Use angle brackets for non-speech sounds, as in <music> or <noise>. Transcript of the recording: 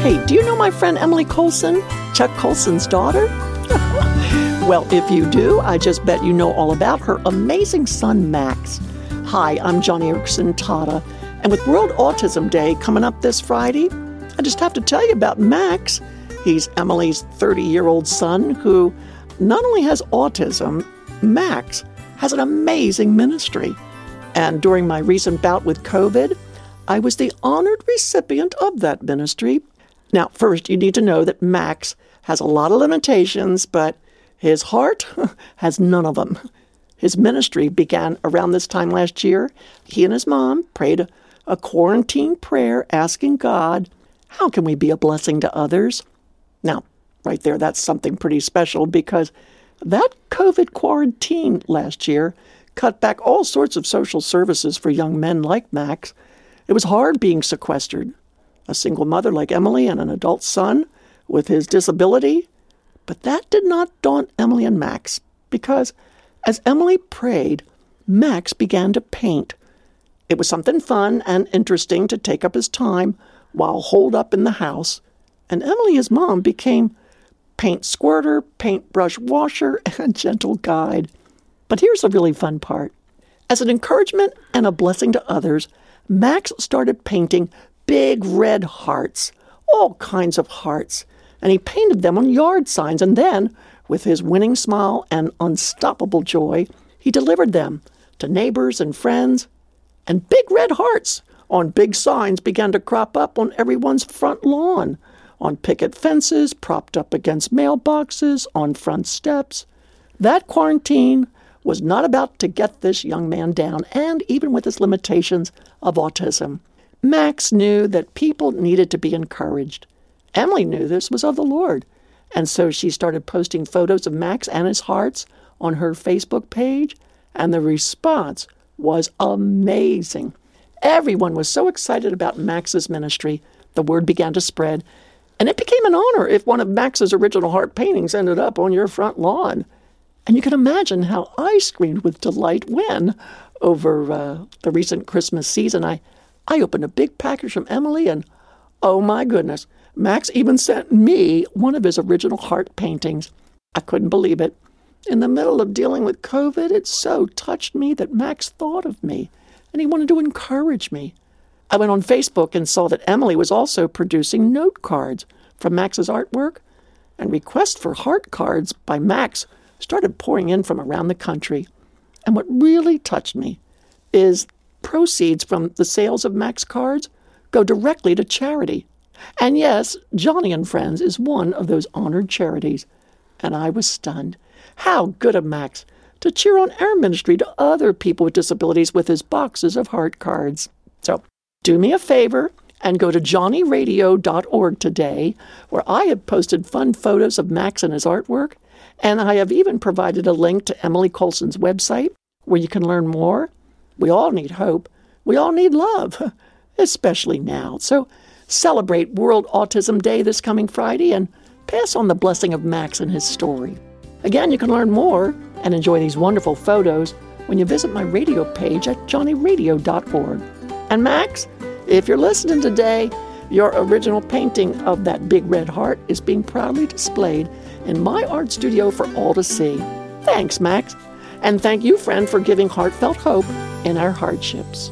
Hey, do you know my friend Emily Colson, Chuck Colson's daughter? <laughs> well, if you do, I just bet you know all about her amazing son, Max. Hi, I'm Joni Eareckson Tada, and with World Autism Day coming up this Friday, I just have to tell you about Max. He's Emily's 30 year old son who not only has autism, Max has an amazing ministry. And during my recent bout with COVID, I was the honored recipient of that ministry now, first, you need to know that Max has a lot of limitations, but his heart <laughs> has none of them. His ministry began around this time last year. He and his mom prayed a, quarantine prayer asking God, How can we be a blessing to others? Now, right there, that's something pretty special because that COVID quarantine last year cut back all sorts of social services for young men like Max. It was hard being sequestered a single mother like Emily and an adult son with his disability. But that did not daunt Emily and Max because as Emily prayed, Max began to paint. It was something fun and interesting to take up his time while holed up in the house, and Emily, his mom, became paint squirter, paintbrush washer, <laughs> and gentle guide. But here's the really fun part. As an encouragement and a blessing to others, Max started painting big red hearts, all kinds of hearts, and he painted them on yard signs. And then, with his winning smile and unstoppable joy, he delivered them to neighbors and friends. And big red hearts on big signs began to crop up on everyone's front lawn, on picket fences, propped up against mailboxes, on front steps. That quarantine was not about to get this young man down, and even with his limitations of autism. Max knew that people needed to be encouraged. Emily knew this was of the Lord. And so she started posting photos of Max and his hearts on her Facebook page, and the response was amazing. Everyone was so excited about Max's ministry, the word began to spread, and it became an honor if one of Max's original heart paintings ended up on your front lawn. And you can imagine how I screamed with delight when, over uh, the recent Christmas season, I I opened a big package from Emily, and oh my goodness, Max even sent me one of his original heart paintings. I couldn't believe it. In the middle of dealing with COVID, it so touched me that Max thought of me, and he wanted to encourage me. I went on Facebook and saw that Emily was also producing note cards from Max's artwork, and requests for heart cards by Max started pouring in from around the country. And what really touched me is proceeds from the sales of Max cards go directly to charity. And yes, Joni and Friends is one of those honored charities. And I was stunned. How good of Max to cheer on our ministry to other people with disabilities with his boxes of heart cards. So do me a favor and go to joniradio.org today, where I have posted fun photos of Max and his artwork. And I have even provided a link to Emily Colson's website where you can learn more we all need hope. We all need love, <laughs> especially now. So celebrate World Autism Day this coming Friday and pass on the blessing of Max and his story. Again, you can learn more and enjoy these wonderful photos when you visit my radio page at joniradio.org. And Max, if you're listening today, your original painting of that big red heart is being proudly displayed in my art studio for all to see. Thanks, Max. And thank you, friend, for giving heartfelt hope in our hardships.